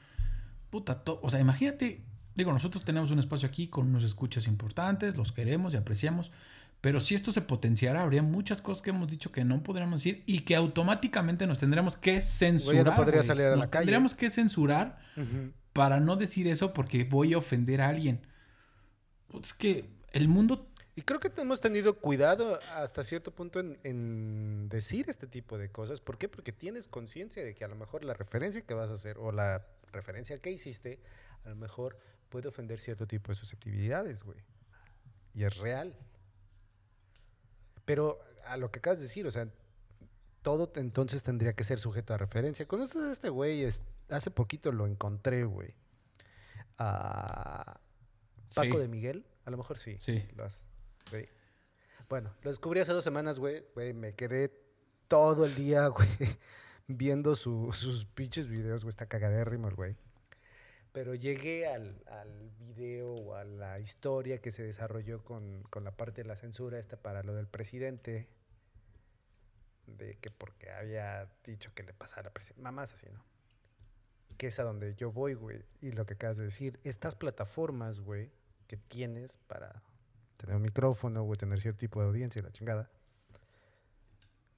Puta, to- o sea, imagínate, digo, nosotros tenemos un espacio aquí con unos escuchas importantes, los queremos y apreciamos, pero si esto se potenciara, habría muchas cosas que hemos dicho que no podríamos decir y que automáticamente nos tendríamos que censurar. podría güey. salir a la Nos calle. Tendríamos que censurar Ujú. para no decir eso porque voy a ofender a alguien. Es que el mundo Y creo que hemos tenido cuidado hasta cierto punto en, en decir este tipo de cosas. ¿Por qué? Porque tienes conciencia de que a lo mejor la referencia que vas a hacer o la referencia que hiciste, a lo mejor puede ofender cierto tipo de susceptibilidades, güey. Y es real. Pero a lo que acabas de decir, o sea, todo entonces tendría que ser sujeto a referencia. ¿Conoces a este güey? Es- hace poquito lo encontré, güey. A Paco Sí. de Miguel. A lo mejor sí. Sí. Lo has-. Bueno, lo descubrí hace dos semanas, güey. Güey, me quedé todo el día, güey, viendo su- sus pinches videos, güey. Está cagadérrimo el güey. Pero llegué al, al video o a la historia que se desarrolló con, con la parte de la censura esta para lo del presidente. De que porque había dicho que le pasara. Mamás así, ¿no? Que es a donde yo voy, güey. Y lo que acabas de decir, estas plataformas, güey, que tienes para tener un micrófono, güey, tener cierto tipo de audiencia la chingada.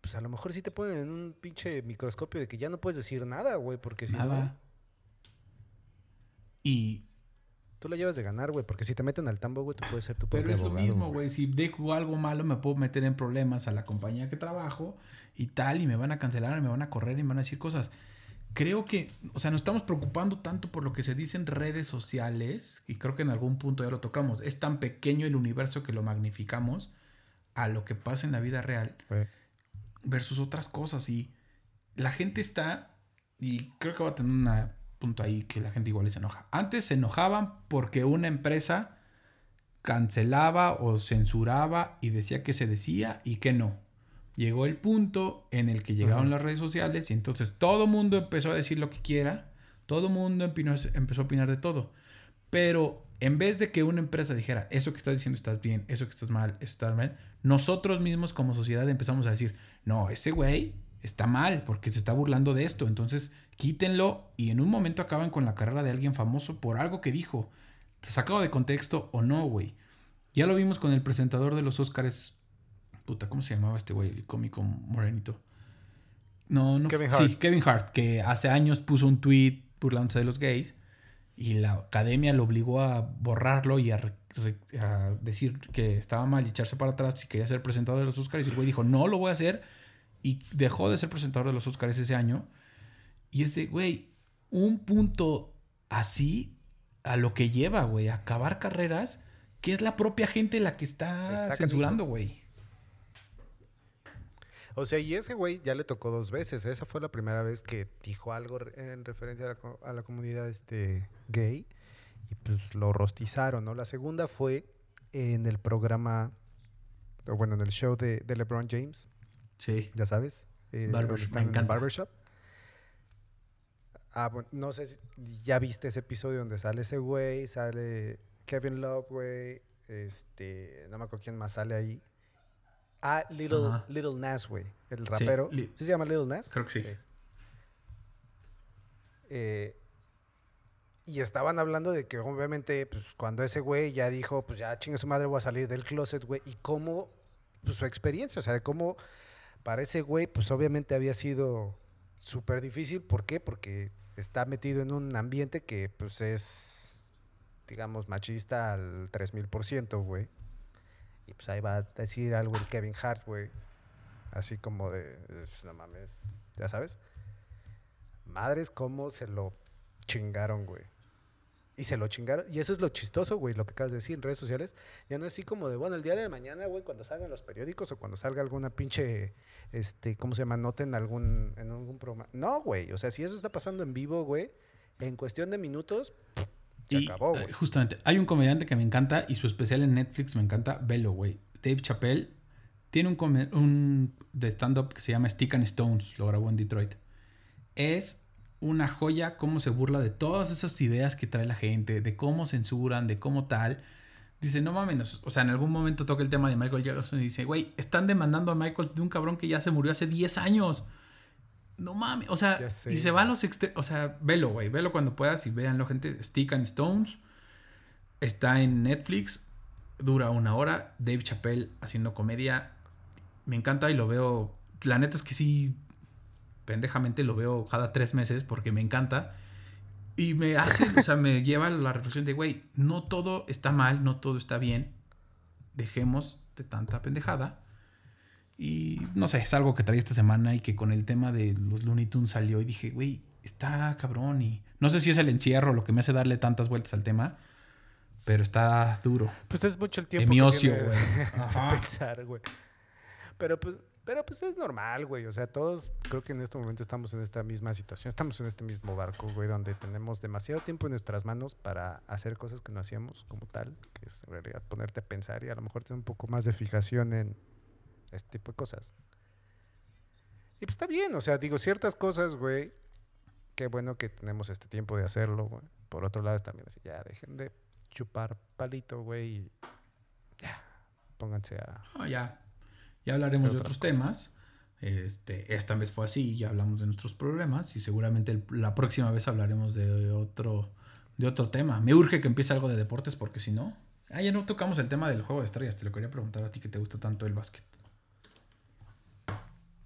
Pues a lo mejor sí te ponen en un pinche microscopio de que ya no puedes decir nada, güey, porque si no... Y tú la llevas de ganar, güey. Porque si te meten al tambo, güey, tú puedes ser tu Pero es lo mismo, güey. Si dejo algo malo, me puedo meter en problemas a la compañía que trabajo y tal, y me van a cancelar, me van a correr y me van a decir cosas. Creo que, o sea, nos estamos preocupando tanto por lo que se dice en redes sociales, y creo que en algún punto ya lo tocamos. Es tan pequeño el universo que lo magnificamos a lo que pasa en la vida real versus otras cosas. Y la gente está, y creo que va a tener un punto ahí que la gente igual se enoja. Antes se enojaban porque una empresa cancelaba o censuraba y decía que se decía y que no. Llegó el punto en el que llegaron las redes sociales y entonces todo mundo empezó a decir lo que quiera, todo mundo empezó a opinar de todo. Pero en vez de que una empresa dijera, eso que estás diciendo estás bien, eso que estás mal, eso estás mal, nosotros mismos como sociedad empezamos a decir, no, ese güey está mal porque se está burlando de esto, entonces quítenlo y en un momento acaban con la carrera de alguien famoso por algo que dijo, sacado de contexto o no, güey. Ya lo vimos con el presentador de los Oscars. Puta, ¿cómo se llamaba este güey? El cómico morenito. No, no. Kevin Sí, Hart. Kevin Hart, que hace años puso un tweet burlándose de los gays y la academia lo obligó a borrarlo y a, a decir que estaba mal y echarse para atrás si quería ser presentador de los Oscars. Y el güey dijo, no lo voy a hacer. Y dejó de ser presentador de los Oscars ese año. Y es de, güey, un punto así a lo que lleva, güey, a acabar carreras, que es la propia gente la que está, Está censurando, güey. O sea, y ese güey ya le tocó dos veces. Esa fue la primera vez que dijo algo en referencia a la, co- a la comunidad este, gay. Y pues lo rostizaron, ¿no? La segunda fue en el programa, o bueno, en el show de, de LeBron James, Sí. ya sabes. eh, Barber- donde me están en el encanta. barbershop. Ah, bueno, no sé si ya viste ese episodio donde sale ese güey, sale Kevin Love, güey, este, no me acuerdo quién más sale ahí. Ah, Little. Little Nas, güey, el rapero. ¿Sí se llama Little Nas? Creo que sí. Eh, y estaban hablando de que obviamente, pues cuando ese güey ya dijo, pues ya chingue su madre, voy a salir del closet, güey, y cómo, pues su experiencia, o sea, de cómo para ese güey, pues obviamente había sido súper difícil. ¿Por qué? Porque está metido en un ambiente que, pues es, digamos, machista al 3000%, güey. Y pues ahí va a decir algo el Kevin Hart, güey. Así como de, "Pues, no mames, ya sabes. Madres, cómo se lo chingaron, güey. Y se lo chingaron. Y eso es lo chistoso, güey, lo que acabas de decir en redes sociales. Ya no es así como de, bueno, el día de mañana, güey, cuando salgan los periódicos o cuando salga alguna pinche, este, ¿cómo se llama? Nota en algún, en algún programa. No, güey. O sea, si eso está pasando en vivo, güey, en cuestión de minutos, se Y, acabó, eh, güey. justamente, hay un comediante que me encanta y su especial en Netflix me encanta, velo, güey. Dave Chappelle tiene un, un de stand-up que se llama Stick and Stones, lo grabó en Detroit. Es una joya cómo se burla de todas esas ideas que trae la gente, de cómo censuran, de cómo tal. Dice, no mames, o sea, en algún momento toca el tema de Michael Jackson y dice, güey, están demandando a Michael de un cabrón que ya se murió hace 10 años. No mames, o sea, y se van los extremos, o sea, velo, güey, velo cuando puedas y véanlo, gente. Stick and Stones está en Netflix, dura una hora. Dave Chappelle haciendo comedia, me encanta y lo veo. La neta es que sí, pendejamente lo veo cada tres meses porque me encanta. Y me hace, o sea, me lleva a la reflexión de, güey, no todo está mal, no todo está bien. Dejemos de tanta pendejada. Y no sé, es algo que traía esta semana y que con el tema de los Looney Tunes salió y dije, güey, está cabrón. Y no sé si es el encierro lo que me hace darle tantas vueltas al tema, pero está duro. Pues es mucho el tiempo mi que ocio, güey. de pensar, güey. Pero pues, pero pues es normal, güey. O sea, todos creo que en este momento estamos en esta misma situación. Estamos en este mismo barco, güey, donde tenemos demasiado tiempo en nuestras manos para hacer cosas que no hacíamos como tal, que es en realidad ponerte a pensar y a lo mejor tener un poco más de fijación en este tipo de cosas. Y pues está bien, o sea, digo, ciertas cosas, güey, qué bueno que tenemos este tiempo de hacerlo, güey. Por otro lado, también así, ya dejen de chupar palito, güey, y ya, pónganse a... No, ya, ya hablaremos de otros temas. Este, esta vez fue así, ya hablamos de nuestros problemas y seguramente el- la próxima vez hablaremos de otro, de otro tema. Me urge que empiece algo de deportes porque si no... Ah, ya no tocamos el tema del juego de estrellas. Te lo quería preguntar a ti que te gusta tanto el básquet.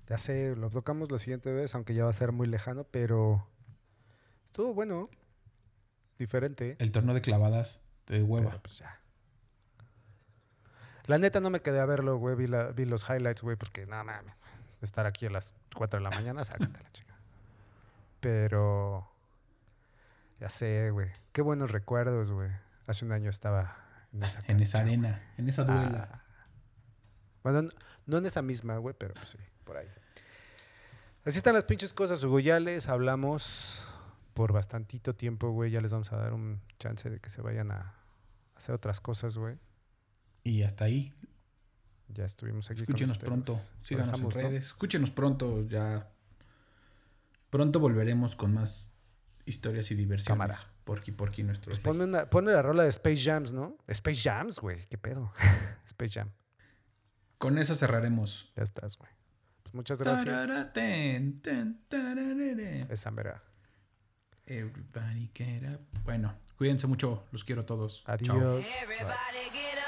Ya sé, lo tocamos la siguiente vez, aunque ya va a ser muy lejano, pero estuvo bueno, diferente. El torneo de clavadas De hueva. Pero pues ya. La neta no me quedé a verlo, güey. Vi, la- vi los highlights, güey, porque no mames. Estar aquí a las 4 de la mañana, sácate la chica. Pero. Ya sé, güey. Qué buenos recuerdos, güey. Hace un año estaba en esa, en esa cancha, güey. arena, en esa duela. Ah. Bueno, no, no en esa misma, güey, pero pues sí, por ahí. Así están las pinches cosas, Hugo. Ya les hablamos por bastantito tiempo, güey. Ya les vamos a dar un chance de que se vayan a hacer otras cosas, güey. Y hasta ahí. Ya estuvimos aquí Escúchenos con pronto. Síganos dejamos, en ¿no? redes. Escúchenos pronto. Ya. Pronto volveremos con más historias y diversiones. Cámara. Porky Porky nuestro. Pues ponme, una, ponme la rola de Space Jams, ¿no? Space Jams, güey. ¿Qué pedo? Space Jam. Con esa cerraremos. Ya estás, güey. Pues muchas gracias. Esa mera. Everybody get up. Bueno, cuídense mucho. Los quiero a todos. Chao. Adiós. Everybody get up,